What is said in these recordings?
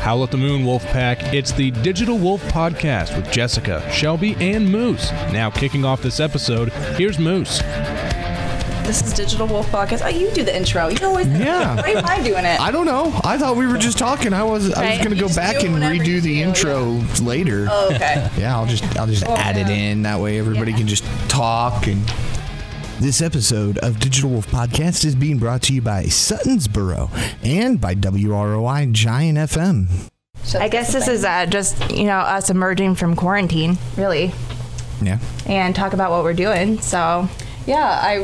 Howl at the Moon Wolf Pack. It's the Digital Wolf Podcast with Jessica, Shelby, and Moose. Now, kicking off this episode, here's Moose. This is Digital Wolf Podcast. Oh, you do the intro. You always Yeah. Why am I doing it? I don't know. I thought we were just talking. I was I was Right. gonna You go just back do it and whenever redo the feel, intro later. oh, okay. Yeah, I'll just I'll just Oh, add it yeah. in. That way everybody Yeah. can just talk and this episode of Digital Wolf Podcast is being brought to you by Sutton's Burrow and by WROI Giant FM. I guess this is uh, just you know us emerging from quarantine, really, Yeah. and talk about what we're doing. So Yeah, I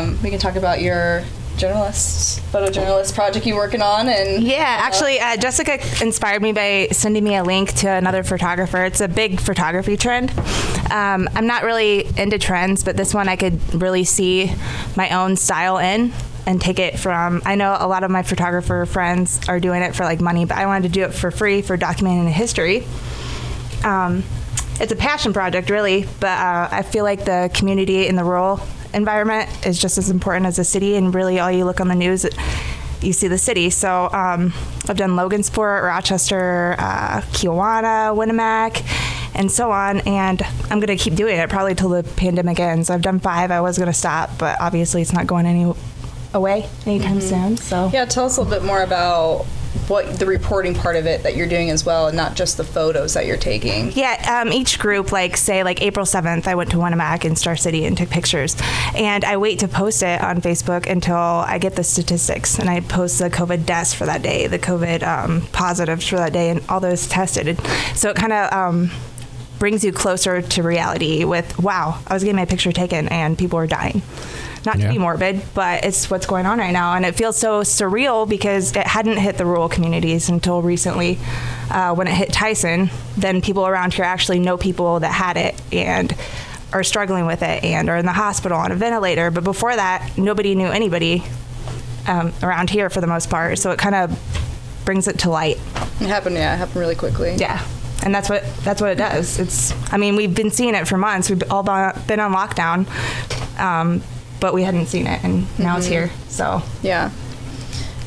um, we can talk about your journalist, photojournalist project you're working on, and yeah, actually, uh, Jessica inspired me by sending me a link to another photographer. It's a big photography trend. Um, I'm not really into trends, but this one I could really see my own style in. And take it from. I know a lot of my photographer friends are doing it for like money, but I wanted to do it for free for documenting the history. um, it's a passion project, really, but uh, I feel like the community in the rural environment is just as important as the city. And really, all you look on the news, you see the city. So um, I've done Logansport, Rochester, uh, Kewanna, Winamac, and so on. And I'm going to keep doing it probably till the pandemic ends. I've done five. I was going to stop, but obviously, it's not going any away anytime soon. So yeah, tell us a little bit more about what the reporting part of it that you're doing as well, and not just the photos that you're taking. Yeah, um, each group, like say, like April 7th, I went to Winamac in Star City and took pictures. And I wait to post it on Facebook until I get the statistics. And I post the COVID deaths for that day, the COVID um, positives for that day, and all those tested. So it kind of um, brings you closer to reality with, wow, I was getting my picture taken and people were dying. Not to be morbid, but it's what's going on right now. And it feels so surreal because it hadn't hit the rural communities until recently. Uh, when it hit Tyson, then people around here actually know people that had it and are struggling with it and are in the hospital on a ventilator. But before that, nobody knew anybody um, around here for the most part. So it kind of brings it to light. It happened, yeah, it happened really quickly. Yeah. And that's what that's what it does. It's I mean we've been seeing it for months. We've all been on lockdown, um, but we hadn't seen it, and now it's here. So Yeah.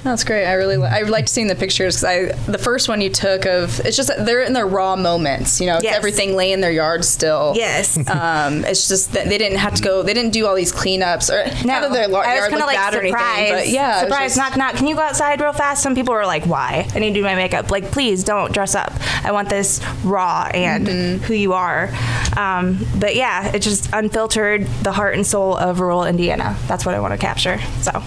That's great. I really li- I liked seeing the pictures because I the first one you took of it's just they're in their raw moments. You know, Yes. everything laying in their yard still. Yes. Um, it's just that they didn't have to go. They didn't do all these cleanups or not that their la- I was yard kind of looked like bad or anything. But yeah, it was surprised. just- knock knock. Can you go outside real fast? Some people were like, "Why? I need to do my makeup." Like, please don't dress up. I want this raw and Mm-hmm. who you are. Um, but yeah, it's just unfiltered, the heart and soul of rural Indiana. That's what I want to capture. So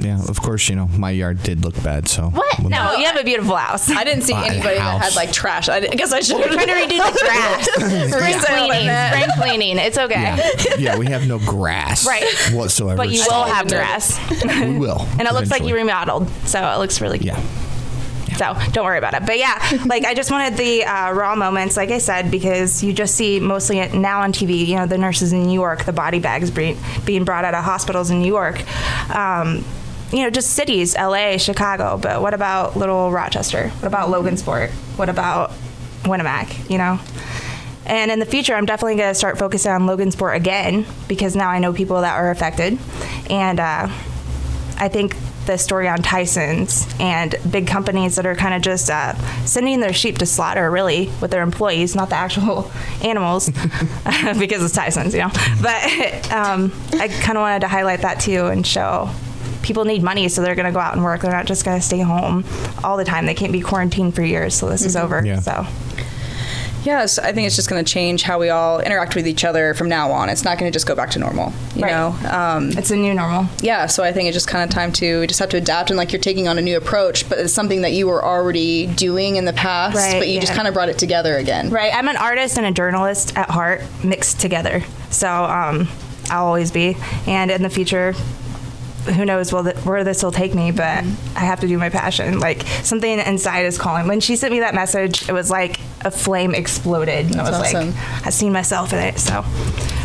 Yeah, of course, you know, my yard did look bad, so what? Well, No, you have a beautiful house. I didn't see Buy a anybody that had like trash. I, di- I guess I should We're trying to redo the grass. spring cleaning. Spring cleaning. It's okay. Yeah. yeah, we have no grass Right. whatsoever. But you will have grass. we will. and it looks like you remodeled. So it looks really good. Yeah. So don't worry about it. But yeah, like I just wanted the uh, raw moments, like I said, because you just see mostly it now on TV. You know, the nurses in New York, the body bags being being brought out of hospitals in New York. Um, you know, just cities, LA, Chicago. But what about little Rochester? What about Logansport? What about Winamac? You know. And in the future, I'm definitely going to start focusing on Logansport again because now I know people that are affected. And uh, I think the story on Tyson's and big companies that are kind of just uh, sending their sheep to slaughter, really, with their employees, not the actual animals, because it's Tyson's, you know. But um, I kind of wanted to highlight that too and show people need money, so they're going to go out and work. They're not just going to stay home all the time. They can't be quarantined for years, so this is over. Yeah. So. Yes, I think it's just going to change how we all interact with each other from now on. It's not going to just go back to normal, you Right. know. Um, It's a new normal. yeah, so I think it's just kind of time to we just have to adapt and like you're taking on a new approach, but it's something that you were already doing in the past, Right, but you just kind of brought it together again. Right. I'm an artist and a journalist at heart, mixed together. So um, I'll always be. And in the future, who knows where this will take me, but I have to do my passion. Like something inside is calling. When she sent me that message, it was like a flame exploded. And I was awesome. like, I've seen myself in it. So,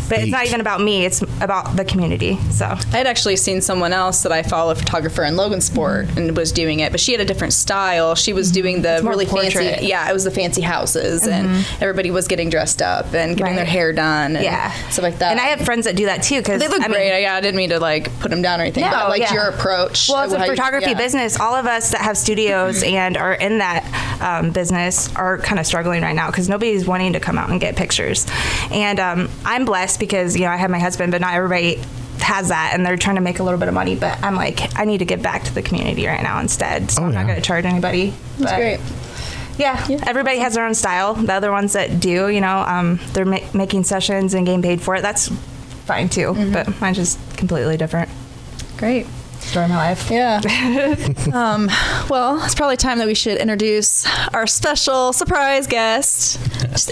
but it's not even about me, it's about the community. So, I had actually seen someone else that I follow, a photographer in Logansport, and was doing it, but she had a different style. She was doing the more really portrait. fancy, yeah, it was the fancy houses, and everybody was getting dressed up and getting their hair done, and yeah. stuff like that. And I have friends that do that too. Cause they look I mean, great. yeah, I didn't mean to like put them down or anything, but like yeah. your approach. Well, of it's a how you- photography yeah. business. All of us that have studios and are in that um, business are kind of struggling right now because nobody's wanting to come out and get pictures. And um, I'm blessed because you know I have my husband, but not everybody has that and they're trying to make a little bit of money but i'm like i need to give back to the community right now instead so Oh, i'm not going to charge anybody That's But- great. yeah, everybody has their own style. The other ones that do, you know, um, they're ma- making sessions and getting paid for it. That's fine too. But mine's just completely different. Great. Story of my life. Yeah. um, well, it's probably time that we should introduce our special surprise guest,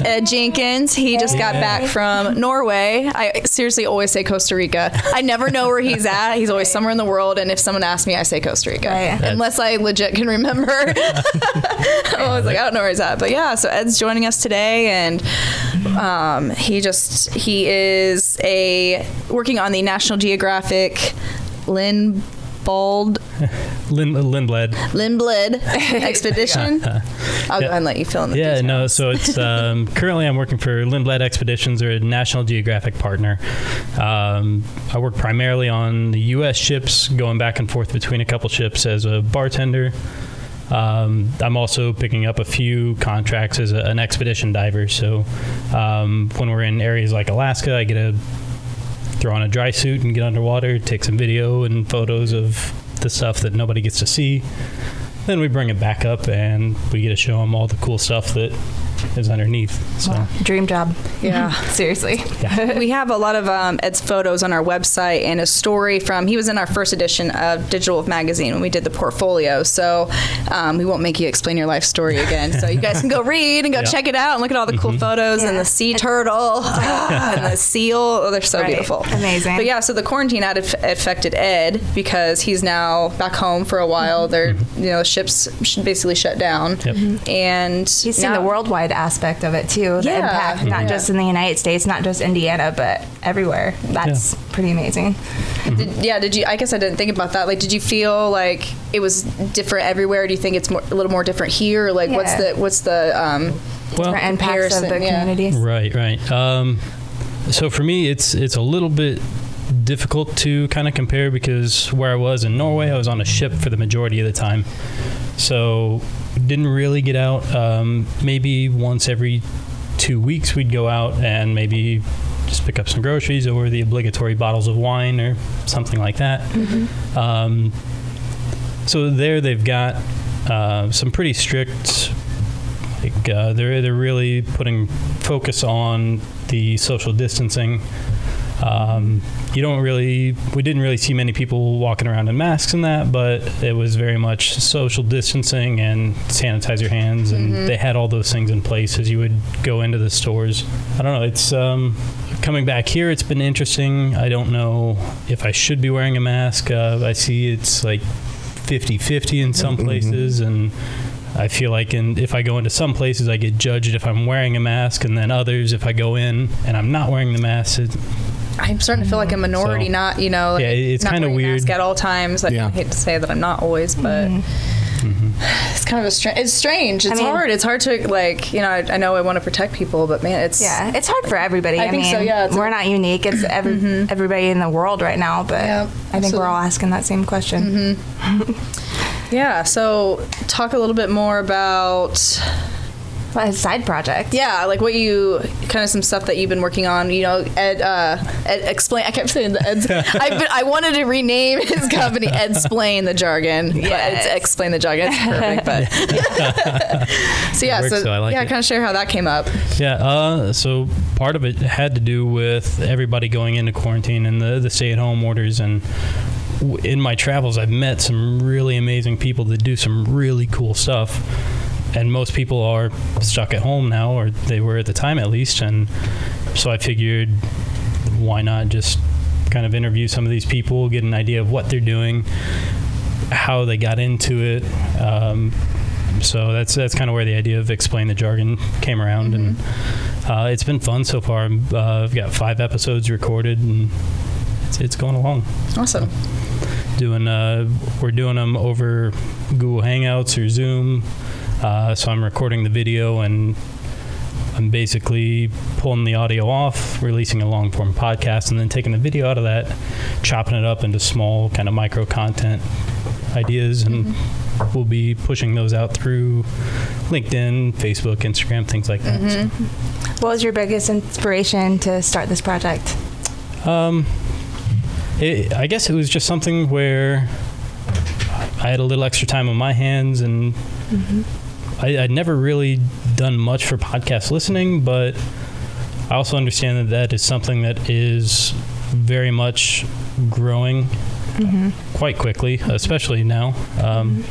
Ed Jenkins. He just got back from Norway. I seriously always say Costa Rica. I never know where he's at. He's always somewhere in the world, and if someone asks me, I say Costa Rica, Right. unless I legit can remember. I'm always like, I don't know where he's at. But yeah, so Ed's joining us today, and um, he just he is a working on the National Geographic Lynn Bald Lin, Lindblad. Lindblad expedition. I'll go ahead and let you fill in the Yeah, details. no. So it's um, currently I'm working for Lindblad Expeditions. They're a National Geographic partner. Um, I work primarily on the U.S. ships, going back and forth between a couple ships as a bartender. Um, I'm also picking up a few contracts as a, an expedition diver. So um, when we're in areas like Alaska, I get to throw on a dry suit and get underwater, take some video and photos of the stuff that nobody gets to see. Then we bring it back up and we get to show them all the cool stuff that is underneath. So Dream job. Yeah. Seriously. we have a lot of um, Ed's photos on our website and a story from he was in our first edition of Digital Wolf magazine when we did the portfolio. So um, we won't make you explain your life story again. So you guys can go read and go Yeah. check it out and look at all the cool photos and the sea turtle ah, and the seal. Oh, they're so Right. beautiful. Amazing. But yeah, so the quarantine had affected Ed because he's now back home for a while. They're you know ships sh- basically shut down, Yep. and He's seen now- the worldwide aspect of it too. The Yeah. impact, not Yeah. just in the United States, not just Indiana, but everywhere. That's pretty amazing. Did, yeah, did you? I guess I didn't think about that. Like, did you feel like it was different everywhere? Do you think it's more, a little more different here? Or like, what's the what's the um, well, For impacts of the Comparison, yeah. communities. Right, right. Um, so for me, it's it's a little bit difficult to kind of compare because where I was in Norway, I was on a ship for the majority of the time, so didn't really get out. Um, maybe once every two weeks, we'd go out and maybe just pick up some groceries or the obligatory bottles of wine or something like that. Um, so there, they've got uh, some pretty strict like uh, they're they're really putting focus on the social distancing. Um, you don't really we didn't really see many people walking around in masks and that, but it was very much social distancing and sanitize your hands, and they had all those things in place as you would go into the stores. I don't know. It's um, coming back here. It's been interesting. I don't know if I should be wearing a mask. Uh, I see it's like 50-50 in some places, and I feel like in, if I go into some places, I get judged if I'm wearing a mask, and then others, if I go in and I'm not wearing the mask, it, I'm starting to feel like a minority, So- not you know, like, Yeah, it's not kinda weird. mask at all times. Like, Yeah. I hate to say that I'm not always, but. Mm-hmm. It's kind of a strange. It's strange. It's mean- hard. It's hard to like. You know, I, I know I want to protect people, but man, it's Yeah, it's hard for everybody. I I, think mean, so, yeah, it's we're a- not unique. It's every, mm-hmm. everybody in the world right now, but Yeah, I think absolutely. we're all asking that same question. Mm-hmm. Yeah. So, talk a little bit more about Well, a side project. Yeah, like what you kind of some stuff that you've been working on. You know, Ed, uh, Ed explain. I kept saying the Ed's. I've been, I wanted to rename his company Ed Explain the Jargon, Yeah, it's Explain the Jargon. It's perfect, but so yeah, works, so, so I like yeah, it. kind of share how that came up. Yeah, uh, so part of it had to do with everybody going into quarantine and the, the stay at home orders. And in my travels, I've met some really amazing people that do some really cool stuff. And most people are stuck at home now, or they were at the time at least. And so I figured, why not just kind of interview some of these people, get an idea of what they're doing, how they got into it. Um, so that's that's kind of where the idea of explain the jargon came around, and uh, it's been fun so far. Uh, I've got five episodes recorded, and it's, it's going along. Awesome. Doing uh, we're doing them over Google Hangouts or Zoom. Uh, so I'm recording the video and I'm basically pulling the audio off, releasing a long form podcast, and then taking the video out of that, chopping it up into small kind of micro content ideas, and we'll be pushing those out through LinkedIn, Facebook, Instagram, things like that. So, What was your biggest inspiration to start this project? Um, it, I guess it was just something where I had a little extra time on my hands, and I, I'd never really done much for podcast listening, but I also understand that that is something that is very much growing quite quickly, especially now. Um,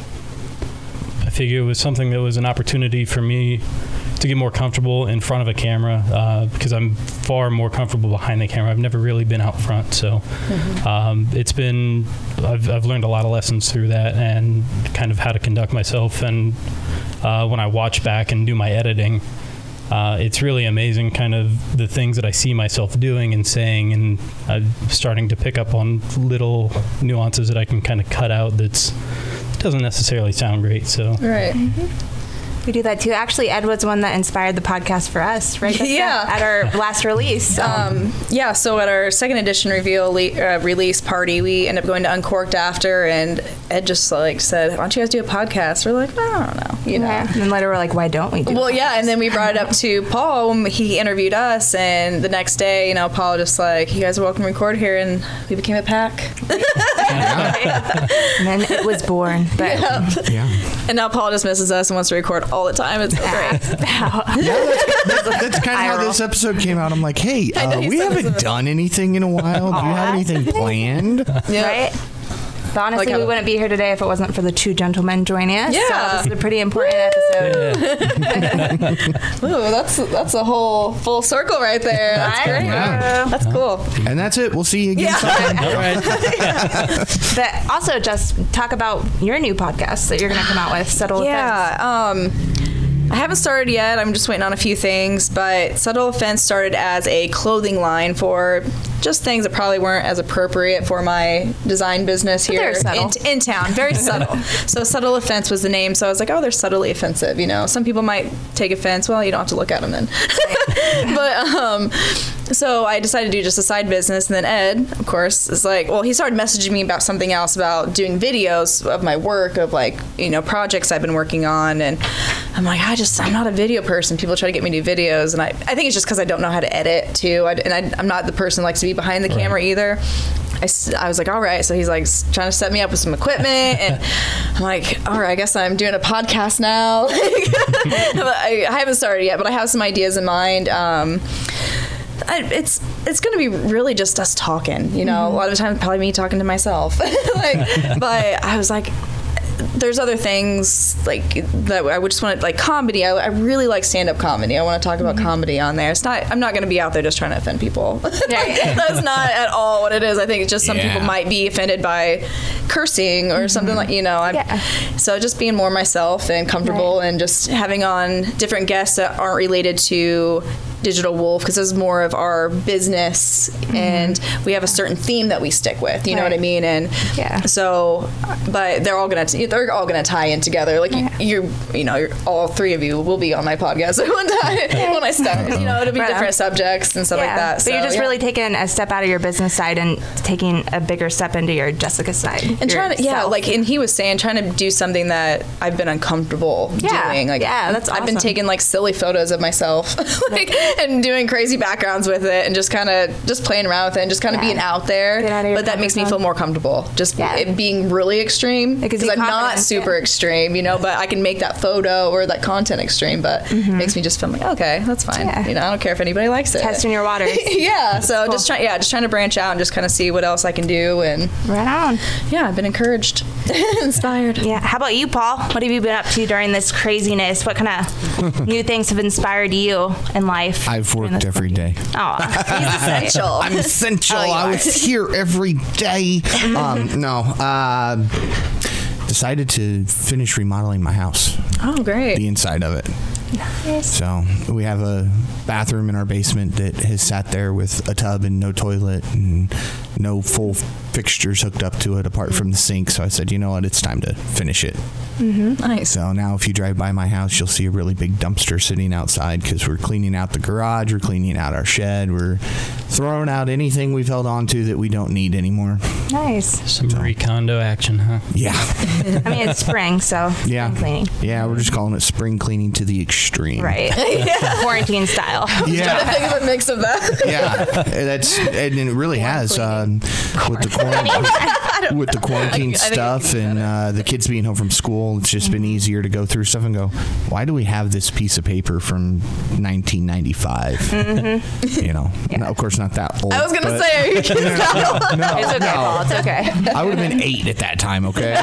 I figure it was something that was an opportunity for me to get more comfortable in front of a camera uh, because I'm far more comfortable behind the camera. I've never really been out front, so um, it's been I've, I've learned a lot of lessons through that and kind of how to conduct myself. And uh, when I watch back and do my editing, uh, it's really amazing, kind of the things that I see myself doing and saying, and I'm starting to pick up on little nuances that I can kind of cut out. That's doesn't necessarily sound great. So Right. We do that too. Actually, Ed was one that inspired the podcast for us, right? Jessica? Yeah. At our last release. Um, yeah, so at our second edition reveal le- uh, release party, we ended up going to Uncorked after, and Ed just like said, "Why don't you guys do a podcast?" We're like, "I don't know," you know. yeah. And then later we're like, why don't we do Well, that? yeah, and then we brought it up to Paul when he interviewed us, and the next day, you know, Paul just like, "You guys are welcome to record here," and we became a pack. And then it was born. But Yeah. And now Paul just misses us and wants to record all the time. It's so great. That's kind of how this episode came out. I'm like, hey, I know, uh, he we said haven't this. done anything in a while. Do you have anything planned? Yeah. right? But honestly, Like we wouldn't be here today if it wasn't for the two gentlemen joining us. Yeah. So this is a pretty important episode. yeah. Ooh, that's that's a whole full circle right there. That's I great. know. That's cool. And that's it. We'll see you again Yeah. sometime. All right. But also, just talk about your new podcast that you're going to come out with, Subtle Offense. Yeah. Um, I haven't started yet. I'm just waiting on a few things. But Subtle Offense started as a clothing line for just things that probably weren't as appropriate for my design business here in, in town. Very subtle. So Subtle Offense was the name. So I was like, oh, they're subtly offensive. You know, some people might take offense. Well, you don't have to look at them then. but um, so I decided to do just a side business, and then Ed, of course, is like, well, he started messaging me about something else about doing videos of my work of like you know projects I've been working on, and I'm like, I just I'm not a video person. People try to get me to do videos, and I I think it's just because I don't know how to edit too, I, and I, I'm not the person who likes to be behind the camera either. I, I was like, all right. So he's like trying to set me up with some equipment, and I'm like, all right. I guess I'm doing a podcast now. I, I haven't started yet, but I have some ideas in mind. Um, I, it's it's going to be really just us talking. You know, a lot of the time probably me talking to myself. like, but I was like, there's other things like that I would just want to like comedy. I, I really like stand up comedy. I want to talk about mm-hmm. comedy on there. It's not. I'm not going to be out there just trying to offend people. That's not at all what it is. I think it's just some Yeah. people might be offended by cursing or mm-hmm. something like you know. I'm, Yeah. So just being more myself and comfortable Right. and just having on different guests that aren't related to Digital Wolf because this is more of our business mm-hmm. and we have a certain theme that we stick with. You know what I mean? And Yeah. so, but they're all gonna they're all gonna tie in together. Like Yeah. you, you know, you're, all three of you will be on my podcast at one time when I start. You know, it'll be Right on. different subjects and stuff like that. But So, you're just yeah. really taking a step out of your business side and taking a bigger step into your Jessica side. and trying to yeah like and he was saying trying to do something that i've been uncomfortable Yeah, doing like yeah, that's i've been taking like silly photos of myself like and doing crazy backgrounds with it and just kind of just playing around with it and just kind of Yeah. being out there out but that makes me feel more comfortable just Yeah. it being really extreme because i'm not super yeah. extreme you know but i can make that photo or that content extreme but it makes me just feel like okay that's fine Mm-hmm. Yeah. you know i don't care if anybody likes it testing your waters. yeah so cool. just trying yeah just trying to branch out and just kind of see what else i can do and right on. yeah i've been encouraged inspired Yeah. How about you, Paul? What have you been up to during this craziness? What kind of new things have inspired you in life? I've worked every day. Oh, essential. I'm essential. Oh, I was here every day. Um, no. Uh, decided to finish remodeling my house, Oh, great. the inside of it. So we have a bathroom in our basement that has sat there with a tub and no toilet and no full fixtures hooked up to it apart from the sink. So I said, you know what, it's time to finish it. Mm-hmm. Nice. So now, if you drive by my house, you'll see a really big dumpster sitting outside because we're cleaning out the garage, we're cleaning out our shed, we're throwing out anything we've held on to that we don't need anymore. Nice. Some Marie Kondo action, huh? Yeah, I mean, it's spring, so yeah, spring cleaning. yeah. We're just calling it spring cleaning to the extreme. Right. Quarantine style. Yeah. I think of a mix of that. yeah, that's and it really has um, with the quarantine, with the quarantine I think stuff and uh, the kids being home from school. It's just been easier to go through stuff and go. Why do we have this piece of paper from 1995? You know, no, of course not that old. I was gonna say, are you kidding? no, It's okay, no. Paul. It's okay. I would have been eight at that time. Okay.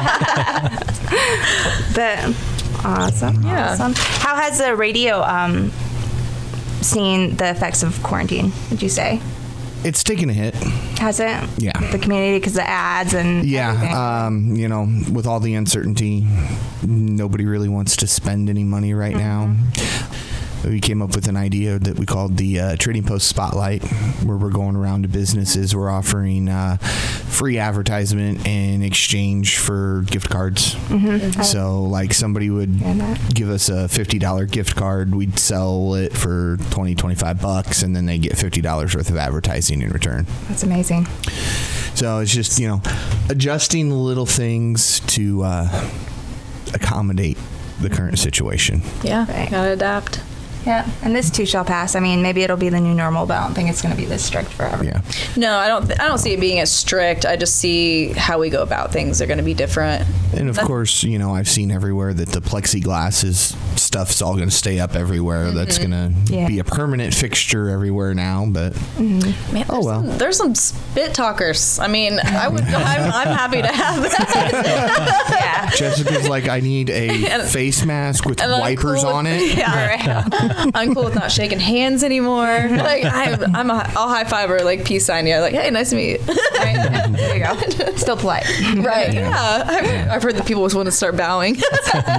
But awesome. Yeah. Awesome. How has the radio um, seen the effects of quarantine? Would you say? It's taken a hit. Has it? Yeah. The community because the ads and? Yeah, um, you know, with all the uncertainty, nobody really wants to spend any money right now. We came up with an idea that we called the uh, Trading Post Spotlight, where we're going around to businesses. We're offering uh, free advertisement in exchange for gift cards. So, like, somebody would give us a $50 gift card. We'd sell it for 20, 25 bucks, and then they get $50 worth of advertising in return. That's amazing. So it's just, you know, adjusting little things to uh, accommodate the current situation. Yeah, Right. gotta adapt. Yeah. And this too shall pass. I mean, maybe it'll be the new normal, but I don't think it's going to be this strict forever. Yeah. No, I don't. Th- I don't see it being as strict. I just see how we go about things are going to be different. And of That- course, you know, I've seen everywhere that the plexiglass is stuff's all going to stay up everywhere. Mm-hmm. That's going to Yeah. be a permanent fixture everywhere now. But mm-hmm. Man, Oh, there's well. some, there's some spit talkers. I mean, I would. I'm, I'm happy to have that. Yeah. Jessica's like, I need a And- face mask with wipers cool on it. Yeah, I'm cool with not shaking hands anymore. Like I'm, I'm a, I'll high five her, like peace sign you. Like, hey, nice to meet you. Right. There you go. Still polite. right? Yeah. I've, I've heard that people just want to start bowing.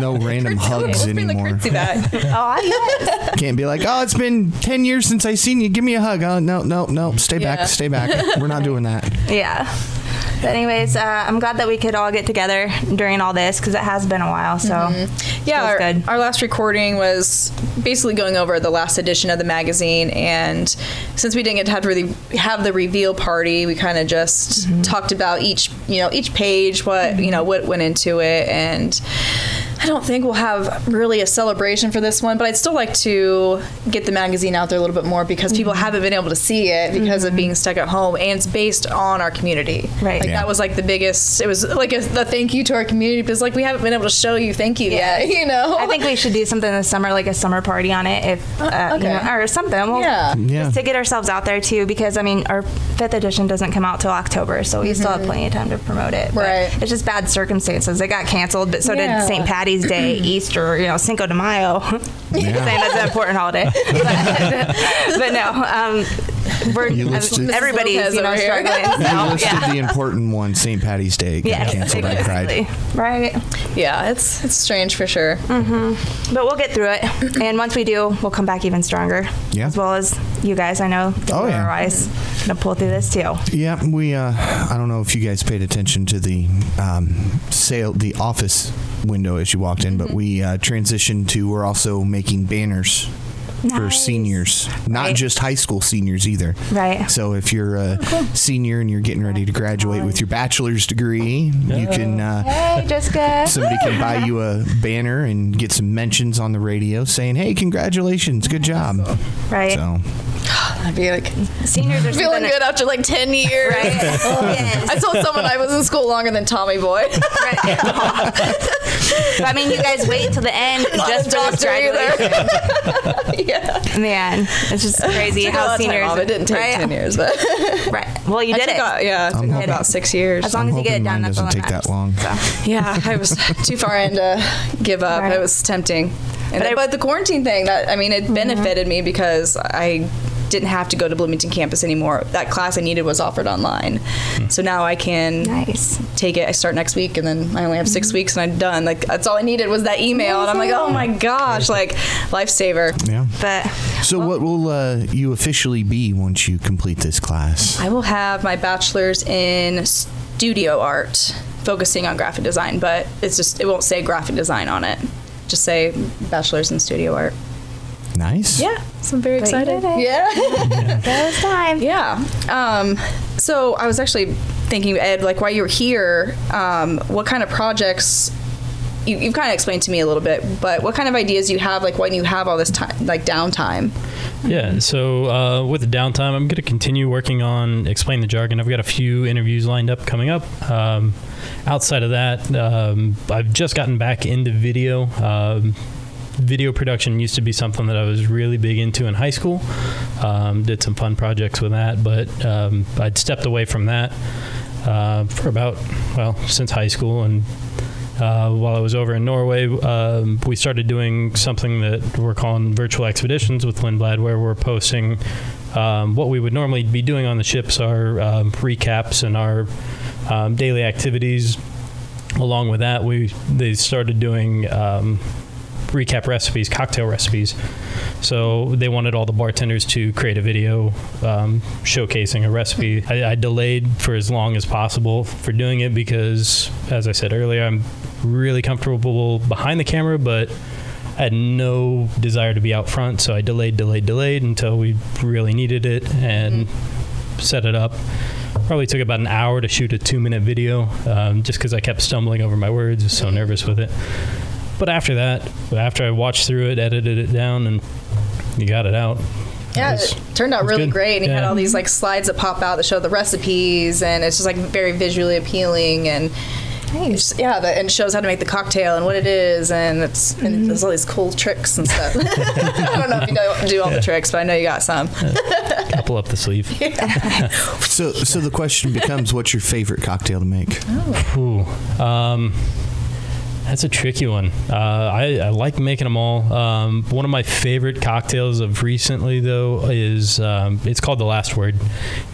No random hugs Let's bring the anymore. curtsy back. Oh, yes. Can't be like, oh, it's been 10 years since I seen you. Give me a hug. Oh, no, no, no. Stay Yeah. back. Stay back. We're not doing that. Yeah. But anyways, uh, I'm glad that we could all get together during all this because it has been a while. So Yeah, our, good. our last recording was basically going over the last edition of the magazine, and since we didn't get to have, really have the reveal party, we kind of just Mm-hmm. talked about each, you know, each page, what you know, what went into it, and I don't think we'll have really a celebration for this one, but I'd still like to get the magazine out there a little bit more because people Mm-hmm. haven't been able to see it because of being stuck at home, and it's based on our community. Right. Like Yeah. that was like the biggest. It was like a, a thank you to our community because like we haven't been able to show you thank you yet. You know. I think we should do something this summer, like a summer party on it, if uh, you okay. know, or something. We'll, Yeah. Yeah. Just to get ourselves out there too, because I mean, our fifth edition doesn't come out till October, so we still have plenty of time to promote it. But Mm-hmm. Right. It's just bad circumstances. It got canceled, but so Yeah. did St. Patty's Day, Easter, you know, Cinco de Mayo. Yeah. Saying that's an important holiday, but, but no. Um, You I mean, listed- everybody's Lopez you know over here. struggling. You listed yeah. the important one, St. Patty's Day. Got Yes, canceled. I cried. Right. Yeah, it's it's strange for sure. But we'll get through it. And once we do, we'll come back even stronger. Yeah. As well as you guys. I know Oh, yeah. otherwise gonna pull through this too. Yeah, we. Uh, I don't know if you guys paid attention to the um, sale, the office window as you walked in, Mm-hmm. but we uh, transitioned to. We're also making banners for seniors, not Right. just high school seniors either. Right. Oh, So if you're a senior and you're getting ready to graduate with your bachelor's degree, you can. Uh, Hey, Jessica. Somebody can buy you a banner and get some mentions on the radio saying, "Hey, congratulations, good job." Right. So I'd be like Seniors are feeling good after like ten years. Right. yes. I told someone I was in school longer than Tommy Boy. Right. but I mean, you guys wait until the end Not just a for this doctor either. graduation. yeah. Man, it's just crazy Took a lot how of time seniors. off. It didn't take right? ten years, but Right. Well, you did it. a- yeah, it took I'm me hoping- about six years. as long as you get it done, that's all doesn't that take that long. So. Yeah, I was too far in to give up. Right. It was tempting. And But but, I- but the quarantine thing, that I mean, it mm-hmm. benefited me because I didn't have to go to Bloomington campus anymore. That class I needed was offered online, so now I can Nice. take it. I start next week, and then I only have 6 weeks, and I'm done. Like that's all I needed was that email, and I'm like, oh my gosh, like lifesaver. Yeah. But So, what will uh, you officially be once you complete this class? I will have my bachelor's in studio art, focusing on graphic design, but it's just it won't say graphic design on it. Just say bachelor's in studio art. Nice. Yeah, so I'm very But excited. did. Yeah. that was time. Yeah. Um, so I was actually thinking, Ed, like while you were here, um, what kind of projects? You, you've kind of explained to me a little bit, but what kind of ideas you have, like when you have all this time, like downtime? Yeah, so uh, with the downtime, I'm going to continue working on Explain the Jargon. I've got a few interviews lined up coming up. Um, outside of that, um, I've just gotten back into video. Um, video production used to be something that I was really big into in high school. Um, did some fun projects with that, but um, I'd stepped away from that uh, for about, well, since high school. And uh, while I was over in Norway, um, we started doing something that we're calling virtual expeditions with Lindblad, where we're posting um, what we would normally be doing on the ships, our um, recaps and our um, daily activities. Along with that, we they started doing recap recipes, cocktail recipes. So they wanted all the bartenders to create a video um, showcasing a recipe. I, I delayed for as long as possible for doing it because, as I said earlier, I'm really comfortable behind the camera, but I had no desire to be out front. So I delayed, delayed, delayed until we really needed it and set it up. Probably took about an hour to shoot a two minute video um, just because I kept stumbling over my words, was so nervous with it. But after that, after I watched through it, edited it down, and you got it out. Yeah, was- it turned out was really good. great. And you had all these like slides that pop out that show the recipes, and it's just like very visually appealing and. it's- Yeah, the, and it shows how to make the cocktail and what it is, and it's and there's all these cool tricks and stuff. I don't know if you know, do all the tricks, but I know you got some. Couple up the sleeve. So, so the question becomes, what's your favorite cocktail to make? Ooh, um, that's a tricky one. Uh, I, I like making them all. Um, one of my favorite cocktails of recently, though, is um, it's called the Last Word.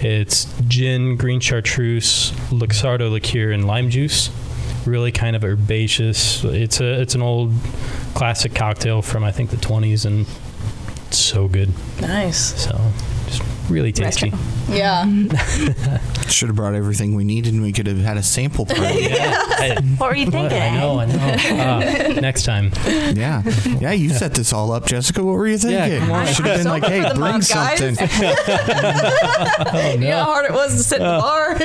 It's gin, green chartreuse, Luxardo liqueur, and lime juice. Really kind of herbaceous. It's a it's an old classic cocktail from I think the 20s, and it's so good. Nice. So really tasty. Yeah. Should have brought everything we needed, and we could have had a sample party. Yeah, I, What were you thinking? I know, I know. Uh, next time. yeah, yeah. You set this all up, Jessica. What were you thinking? come on. Should have been like, hey, bring month, something. Oh, You know how hard it was to sit in the bar?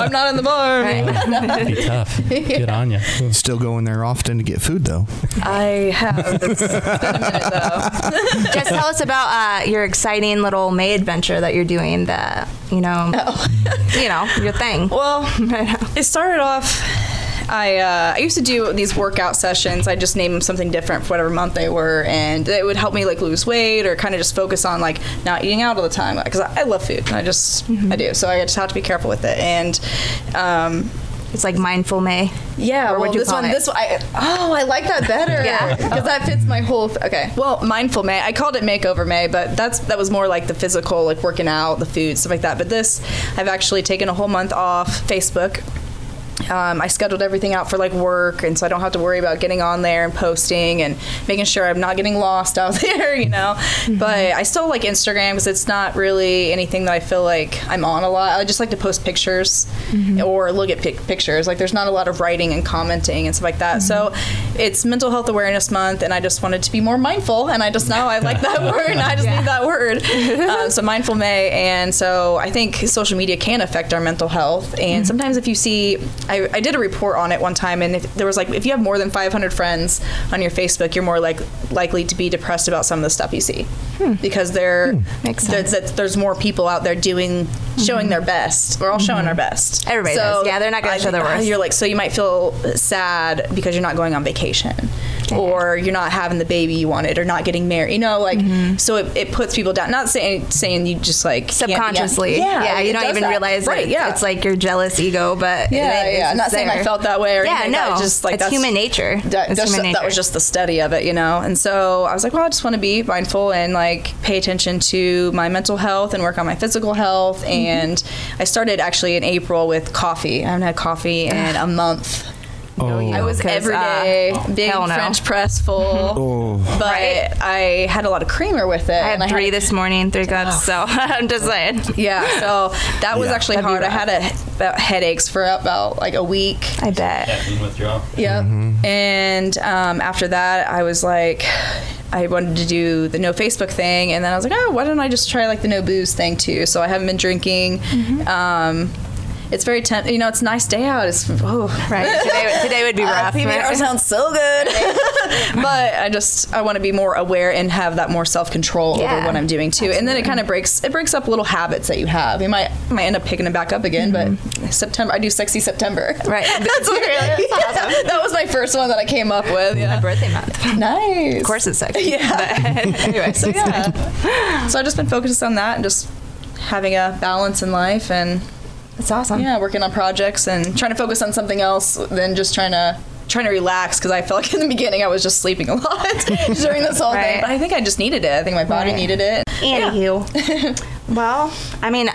I'm not in the bar. It'd be tough. Good on you. Still going there often to get food, though. I have. It's been a minute though. Just tell us about uh, your exciting little May adventure that you're doing. The you know, you know, your thing. Well, it started off. I uh, I used to do these workout sessions. I just name them something different for whatever month they were, and it would help me like lose weight or kind of just focus on like not eating out all the time because I, I love food. I just I do, so I just have to be careful with it. And um, It's like mindful May. yeah, Or well, this call one, it? this one, I, oh, I like that better. Yeah. because that fits my whole. Okay, well, mindful May. I called it makeover May, but that's that was more like the physical, like working out, the food, stuff like that. But this, I've actually taken a whole month off Facebook. Um, I scheduled everything out for like work, and so I don't have to worry about getting on there and posting and making sure I'm not getting lost out there, you know. But I still like Instagram because it's not really anything that I feel like I'm on a lot. I just like to post pictures or look at pic- pictures. Like there's not a lot of writing and commenting and stuff like that. So it's Mental Health Awareness Month, and I just wanted to be more mindful, and I just now I like that word, and I just need that word. Um, so mindful May, and so I think social media can affect our mental health, and sometimes if you see, I, I did a report on it one time, and if there was like if you have more than 500 friends on your Facebook, you're more like likely to be depressed about some of the stuff you see, hmm. because there hmm. Makes there's, there's more people out there doing mm-hmm. showing their best. We're all showing mm-hmm. our best. Everybody does. Yeah, they're not gonna show their uh, worst. You're like so you might feel sad because you're not going on vacation. Or you're not having the baby you wanted or not getting married you know like Mm-hmm. so it, it puts people down not saying saying you just like Subconsciously, yeah, you don't even that. realize right that yeah it's like your jealous ego, but yeah, it- yeah. I'm not just saying I felt that way or Yeah, anything. no, That just like it's that's human nature. That, It's human that was just the study of it, you know. And so I was like, well, I just want to be mindful and like pay attention to my mental health and work on my physical health. Mm-hmm. And I started actually in April with coffee. I haven't had coffee in a month. Oh. I was every day uh, day, big no. French press full. Oh. But Right. I had a lot of creamer with it. I and had three had- this morning, three cups. So I'm just saying. Yeah, so that was Yeah. actually That'd hard. I had a, about headaches for about like a week. I bet. Caffeine withdrawal. Yep. And um, after that, I was like, I wanted to do the no Facebook thing, and then I was like, oh, why don't I just try like the no booze thing too? So I haven't been drinking. Um, it's very temp. You know, it's a nice day out. It's oh, Right. Today, today would be uh, rough. PBR right? sounds so good, but I just I want to be more aware and have that more self control over what I'm doing too. And then it kind of breaks it breaks up little habits that you have. You might might end up picking them back up again, but mm-hmm. September I do sexy September. Right. That's Really? yeah, That's awesome. that was my first one that I came up with. My birthday month. Nice. Of course, it's sexy. Yeah. Anyway, So yeah. so I've just been focused on that and just having a balance in life and it's awesome. yeah, working on projects and trying to focus on something else than just trying to trying to relax because I felt like in the beginning I was just sleeping a lot during this whole thing. But I think I just needed it. I think my body Right. needed it. Anywho, well, I mean,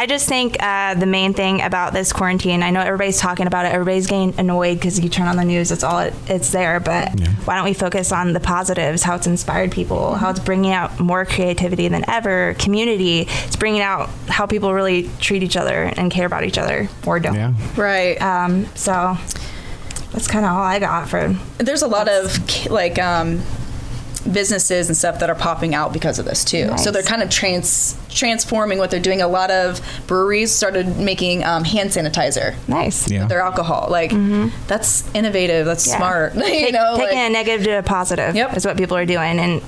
I just think uh, the main thing about this quarantine, I know everybody's talking about it, everybody's getting annoyed because you turn on the news, it's all it, it's there. But why don't we focus on the positives, how it's inspired people, how it's bringing out more creativity than ever, community, it's bringing out how people really treat each other and care about each other or don't. Yeah. Right. Um, so that's kind of all I got for. There's a lot of like um, businesses and stuff that are popping out because of this too. Nice. So they're kind of trans transforming what they're doing. A lot of breweries started making um, hand sanitizer. Nice. Yeah. with Their alcohol, like that's innovative. That's Yeah. smart. you Take- know, taking like- a negative to a positive Yep. is what people are doing, and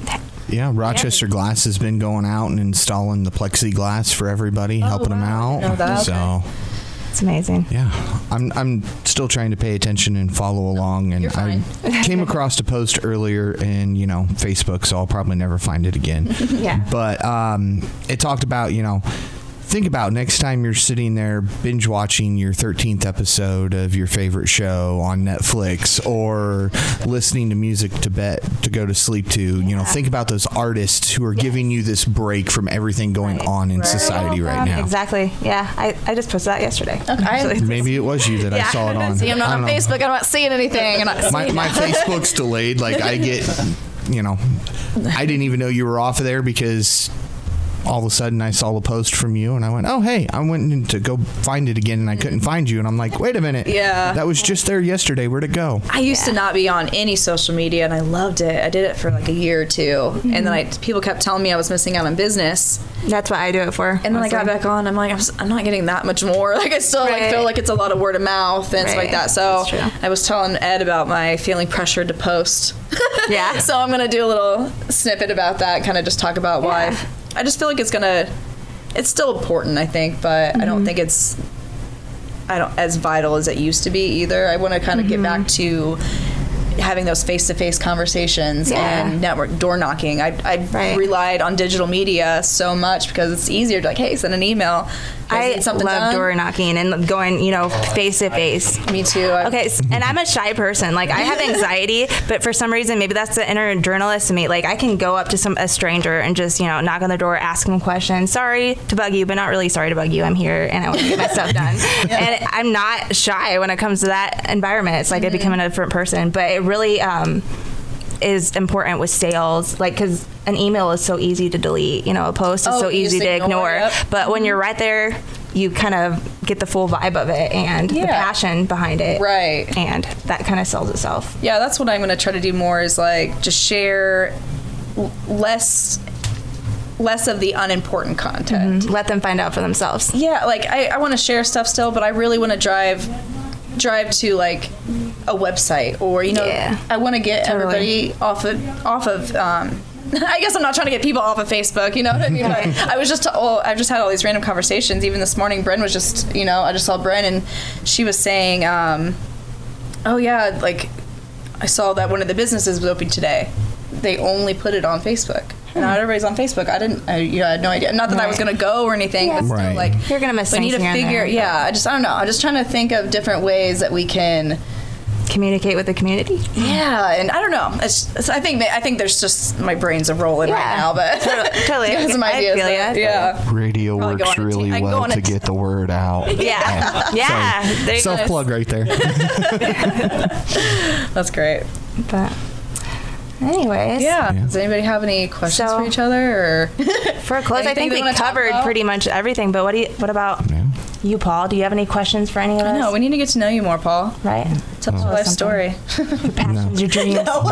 Yeah, Rochester Glass has been going out and installing the plexiglass for everybody, helping them wow. I out. didn't know that. So, it's amazing. yeah, I'm I'm still trying to pay attention and follow along. And I came across a post earlier in you know Facebook, so I'll probably never find it again. Yeah. But um, it talked about you know. Think about next time you're sitting there binge watching your 13th episode of your favorite show on Netflix or listening to music to bet to go to sleep to. You know, think about those artists who are giving you this break from everything going Right. on in Right. society right now. Exactly. Yeah. I, I just posted that yesterday. Okay. actually. Maybe it was you that I saw it on. See, I'm not on know. Facebook. I'm not seeing anything. Not My, seeing my. Facebook's delayed. Like I get, you know, I didn't even know you were off of there because all of a sudden I saw a post from you and I went, oh hey, I went in to go find it again and I couldn't find you and I'm like, wait a minute, Yeah. that was just there yesterday. Where'd it go? I used to not be on any social media, and I loved it. I did it for like a year or 2 and then mm-hmm. I people kept telling me I was missing out on business. That's what I do it for. And then I got back on. I'm like, I'm, s- I'm not getting that much more. Like I still like feel like it's a lot of word of mouth and stuff like that. So I was telling Ed about my feeling pressured to post. Yeah. so I'm gonna do a little snippet about that. Kind of just talk about why. I just feel like it's gonna. It's still important, I think, but I Mm-hmm. don't think it's. I don't as vital as it used to be either. I want to kind of get back to having those face-to-face conversations Yeah. and network door knocking. I, I Right. relied on digital media so much because it's easier to like, hey, send an email. I something love done? door knocking and going, you know, face to face. Me too. I- Okay, and I'm a shy person. Like I have anxiety, but for some reason, maybe that's the inner journalist in me. Like I can go up to some a stranger and just you know knock on the door, ask them questions. Sorry to bug you, but not really sorry to bug you. I'm here and I want to get my stuff done. And I'm not shy when it comes to that environment. It's like I mm-hmm. become a different person. But it really um, is important with sales, like because an email is so easy to delete. You know, a post is Oh, so easy to ignore ignore. it. But when you're right there, you kind of get the full vibe of it and the passion behind it. Right. And that kind of sells itself. yeah, that's what I'm going to try to do more is like just share less less of the unimportant content. Let them find out for themselves. Yeah, like I, I want to share stuff still, but I really want to drive drive to like a website or you know Yeah. I want to get Totally. everybody off of off of um I guess I'm not trying to get people off of Facebook, you know what I mean? But I was just, oh, I've just had all these random conversations. Even this morning, Bren was just, you know, I just saw Bren and she was saying, um, oh yeah, like I saw that one of the businesses was open today. They only put it on Facebook. And Now everybody's on Facebook. I didn't. I, you know, I had no idea. Not that I was going to go or anything. But still, Right. like You're gonna miss we need to here and figure. there, yeah, I just I don't know. I'm just trying to think of different ways that we can. Communicate with the community. Yeah, and I don't know. It's, it's, I think I think there's just my brain's a rolling right now, but Totally- totally. you have some ideas. feel. I feel yeah. Radio Probably works really team. I can go well to t- get the word out. Yeah. Yeah. There you. Self plug right there. That's great. But anyways. Yeah. Yeah. Does anybody have any questions So- for each other or For a close, I think we wanna covered pretty much everything. But what do you, what about Yeah. You, Paul? Do you have any questions for any of us? No, we need to get to know you more, Paul. right. Tell us your life story. Your passions, your dreams. No.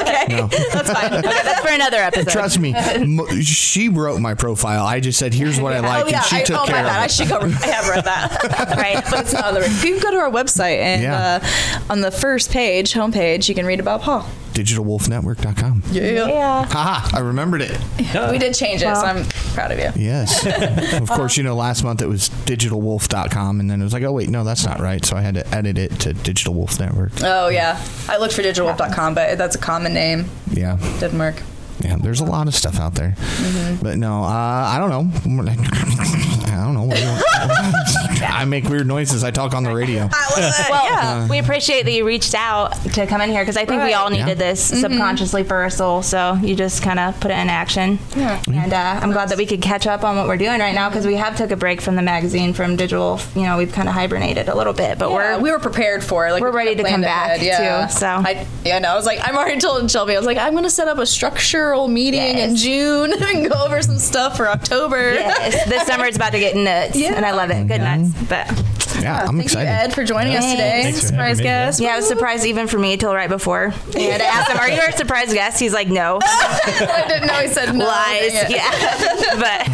okay. No. That's fine. Okay, that's for another episode. Trust me, mo- she wrote my profile. I just said, "Here's what I like," oh yeah, and she I, took oh my care bad. I of it. should go. I have read that. right. but it's not on the. You can go to our website and Yeah. uh, on the first page, homepage, you can read about Paul. DigitalWolfNetwork.com. Yeah. Yeah. Haha, I remembered it. We did change it, so I'm proud of you. Yes. of course, you know, last month it was digitalwolf.com, and then it was like, oh, wait, no, that's not right. So I had to edit it to Digital Wolf Network. Oh yeah, I looked for digitalwolf.com, but that's a common name. Yeah. Didn't work. Yeah, there's a lot of stuff out there. Mm-hmm. But no, uh, I don't know. I don't know. What do you want- I make weird noises. I talk on the radio. Well, yeah. we appreciate that you reached out to come in here because I think we all needed Yeah. this subconsciously for our soul. So you just kind of put it in action. Yeah. And uh, I'm glad that we could catch up on what we're doing right now because we have took a break from the magazine, from digital. You know, we've kind of hibernated a little bit, but Yeah, we're we were prepared for it. Like we're ready to come back, ahead, yeah. too, so. I, yeah, no, I was like, I'm already told Shelby. I was like, I'm going to set up a structural meeting in June and go over some stuff for October. yes, this summer it's about to get nuts, Yeah. and I love it. Good nuts, but. Yeah, uh, I'm Thank excited. you, Ed, for joining us today. Thanks for Surprise having me, yeah. guest. Yeah, it was a surprise even for me till right before. And I asked him, "Are you our surprise guest?" He's like, "No." I didn't know he said no. Lies. Yeah. but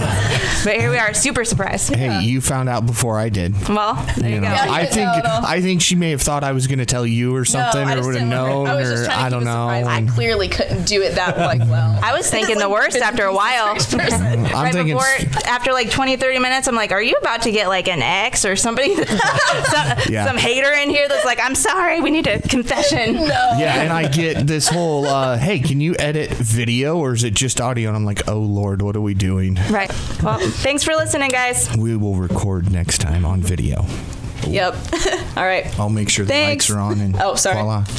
but here we are, super surprised. Hey, you found out before I did. Well, there you, You know, go. Yeah, I think know. I think she may have thought I was going to tell you or something, no, or would have known, I was just or trying to I don't know. I clearly couldn't do it that like well. I was thinking the worst after a while. I'm right thinking before, after like 20, 30 minutes, I'm like, are you about to get like an ex or somebody, some, Yeah. some hater in here that's like, I'm sorry, we need a confession. no. Yeah, and I get this whole, uh, hey, can you edit video or is it just audio? And I'm like, oh Lord, what are we doing? Right. Well, thanks for listening, guys. We will record next time on video. Yep. All right. I'll make sure the Thanks. lights are on and Oh, sorry. voila.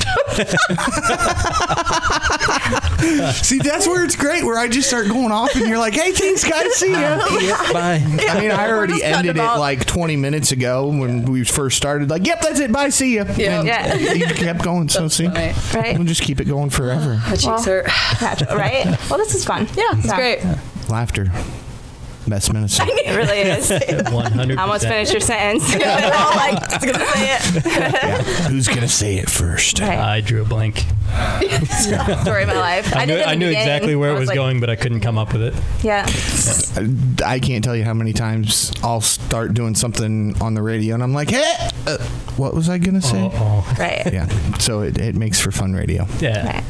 See, that's where it's great, where I just start going off and you're like, hey, thanks, guys, see ya. Bye. I mean, I already ended it it off. like 20 minutes ago when we first started. Like, yep, that's it. Bye, see ya. Yeah. And Yeah. You kept going. So, see, funny. Right. we'll just keep it going forever. The cheeks Well, hurt. Right? Well, this is fun. Yeah, it's great. Laughter. Best medicine. It really is. 100%. I almost finished your sentence. They're like, "It's gonna say it. Yeah. Who's going to say it first? Right. I drew a blank. Story of my life. I, did knew, in the I knew beginning. exactly where I it was like, going, but I couldn't come up with it. Yeah. I can't tell you how many times I'll start doing something on the radio and I'm like, hey, uh, what was I going to say? Oh, Right. Yeah. So it, it makes for fun radio. yeah. Right.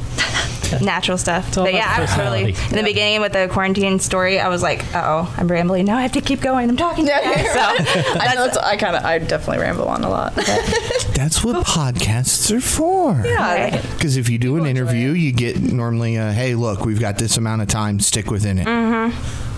Natural stuff. all But about yeah, I was totally in the beginning with the quarantine story. I was like, oh, I'm rambling. Now I have to keep going. I'm talking. Yeah, to you guys. so I know it's, I kind of I definitely ramble on a lot. That's what podcasts are for. yeah, Right. Because if you do an interview, you get normally, uh, hey, look, we've got this amount of time, stick within it.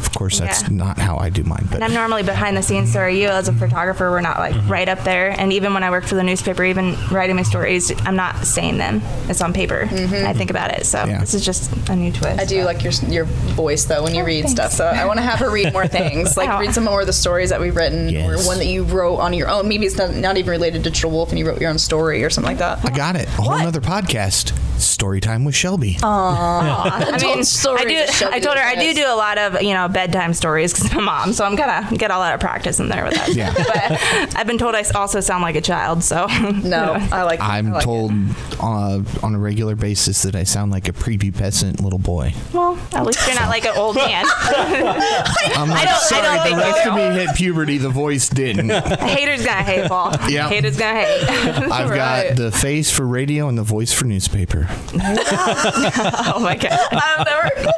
Of course, that's Mm-hmm. Yeah. not how I do mine. But And I'm normally behind the scenes, so are you as a photographer. We're not like Mm-hmm. right up there. And even when I work for the newspaper, even writing my stories, I'm not saying them. It's on paper. And I think about it. So Yeah. this is just a new twist. Mm-hmm. I do like your your voice though when you read thanks. stuff. So I want to have her read more things, like Oh. read some more of the stories that we've written, Yes. or one that you wrote on your own. Maybe it's not, not even related to Digital Wolf, and you wrote your own story or something like that. I got it. A whole other podcast, Story Time with Shelby. I mean, Told I do. I told her I do do a lot of you know bedtime stories because I'm a mom, so I'm gonna get a lot of practice in there with that. Yeah. But I've been told I also sound like a child, so No, I like. I'm I like told uh, on a regular basis that I sound like a prepubescent little boy. Well, at least you're not like an old man. I'm like, I don't- I sorry, don't think the you rest of me hit puberty, the voice didn't. Haters gonna hate, Paul. Yeah. Haters gonna hate. I've Right. got the face for radio and the voice for newspaper. oh my god. I've never.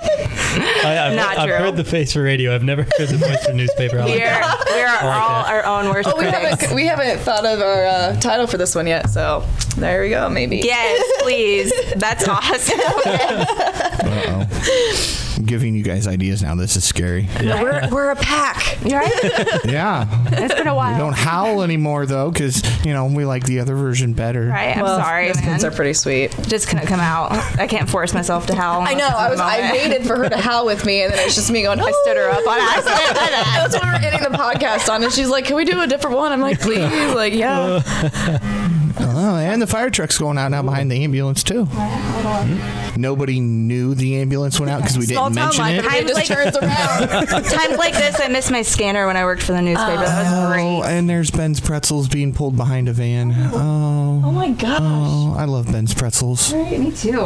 I, I've, Not I've true. heard the face for radio. I've never heard the voice for newspaper. I like We are, that. we are like all that. our own worst Oh, we critics. haven't we haven't thought of our uh, title for this one yet. So there we go. Maybe. Yes, please. That's awesome. Uh-oh. I'm giving you guys ideas now. This is scary. We're we're a pack. Right? Yeah. It's been a while. We while. don't howl anymore though, because you know we like the other version better. Right, I'm Well, sorry, those man. kids are pretty sweet. Just couldn't come out. I can't force myself to howl. I know. I was. I waited for her to howl with me, and then it's just me going. I stood her up on oh. accident. That's what we were ending the podcast on, and she's like, "Can we do a different one?" I'm like, "Please." Like, yeah. Oh, and the fire truck's going out now behind the ambulance too. Mm-hmm. Nobody knew the ambulance went out because we Small didn't town mention life. it. It just Like- turns around. Times like this, I miss my scanner when I worked for the newspaper. that was Oh, great. and there's Ben's Pretzels being pulled behind a van. Oh, Oh, oh my gosh. oh, I love Ben's Pretzels. Me too.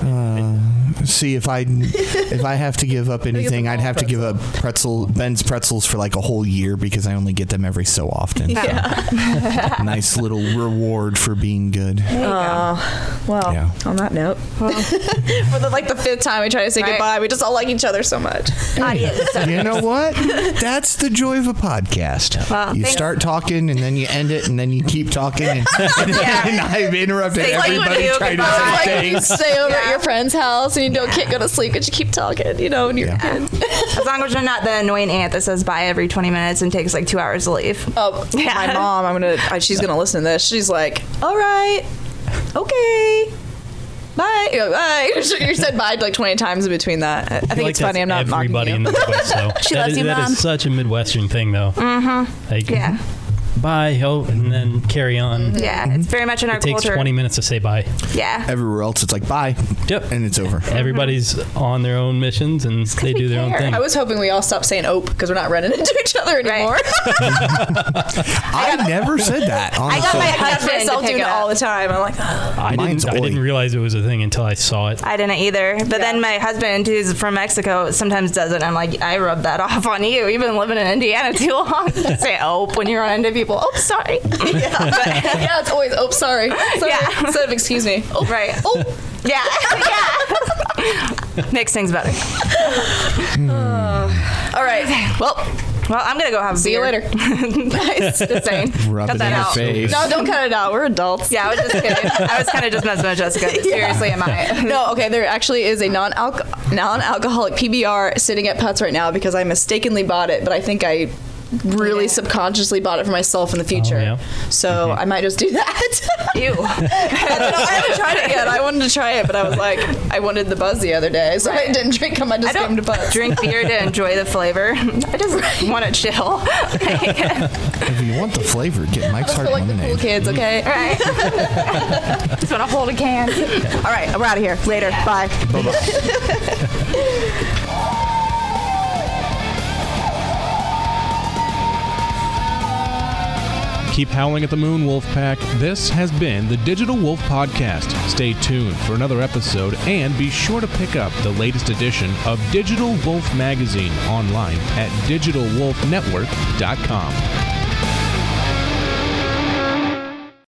Uh, See if I if I have to give up anything, I'd have to give up pretzel Ben's Pretzels for like a whole year because I only get them every so often. Yeah, nice little reward for being good. Oh, well. Yeah. On that note, for the like the fifth time we try to say Right. goodbye, we just all like each other so much. Adios. You know what? That's the joy of a podcast. Well, you thanks. start talking and then you end it and then you keep talking and, and, I've interrupted It's everybody you trying to goodbye. say like you things. stay over at your friend's house and you don't can't go to sleep because you keep talking, you know, and you're Yeah. good. As long as you're not the annoying aunt that says bye every 20 minutes and takes like two hours to leave. Oh, Yeah. my mom, I'm gonna. I, she's gonna listen to this. She's like, "All right, okay, bye, You know, bye." You said bye like 20 times in between that. I, I think like it's funny. I'm not that's everybody in mocking the you. Midwest, though. She That loves is- you, That Mom. is such a Midwestern thing, though. Mm-hmm. Like, Yeah. Bye, oh, and mm-hmm. then carry on. Yeah. It's mm-hmm. very much in our It takes culture. 20 minutes to say bye. Yeah. Everywhere else, it's like bye, Yep. and it's over. Everybody's mm-hmm. on their own missions and they we do their own thing. I was hoping we all stopped saying "ope" because we're not running into each other anymore. I never said that. I Honestly. got my I catch husband to myself pick doing it it up. all the time. I'm like, "Ugh." I Mine's didn't, I Oi. didn't realize it was a thing until I saw it. I didn't either. But then my husband, who's from Mexico, sometimes does it. I'm like, I rub that off on you. You've been living in Indiana too long. To say oh when you're run into people. Oh, sorry. yeah, yeah it's always Oh, Sorry, sorry. Yeah. Instead of "excuse me." Oh, Right. oh. Yeah. yeah. Makes things better. All right. Well, Well, I'm gonna go have a see you later. nice. Just saying. Rub Cut it that in out. face. No, don't cut it out. We're adults. Yeah, I was just kidding. I was kind of just messing with Jessica. but Seriously, am I? No, okay. There actually is a non-alco- non-alcoholic PBR sitting at Putz right now because I mistakenly bought it, but I think I really Yeah. subconsciously bought it for myself in the future. Oh, yeah. So mm-hmm. I might just do that. Ew. no, I haven't tried it yet. I wanted to try it, but I was like, I wanted the buzz the other day, so I didn't drink them. I just I came to don't drink beer to enjoy the flavor. I just want to chill. If you want the flavor, get Mike's I Hard feel like the Lemonade. cool kids, mm-hmm. okay? right. just want to hold a can. All right, we're out of here. Later. Bye. Keep howling at the moon, Wolfpack. This has been the Digital Wolf Podcast. Stay tuned for another episode and be sure to pick up the latest edition of Digital Wolf Magazine online at digitalwolfnetwork.com.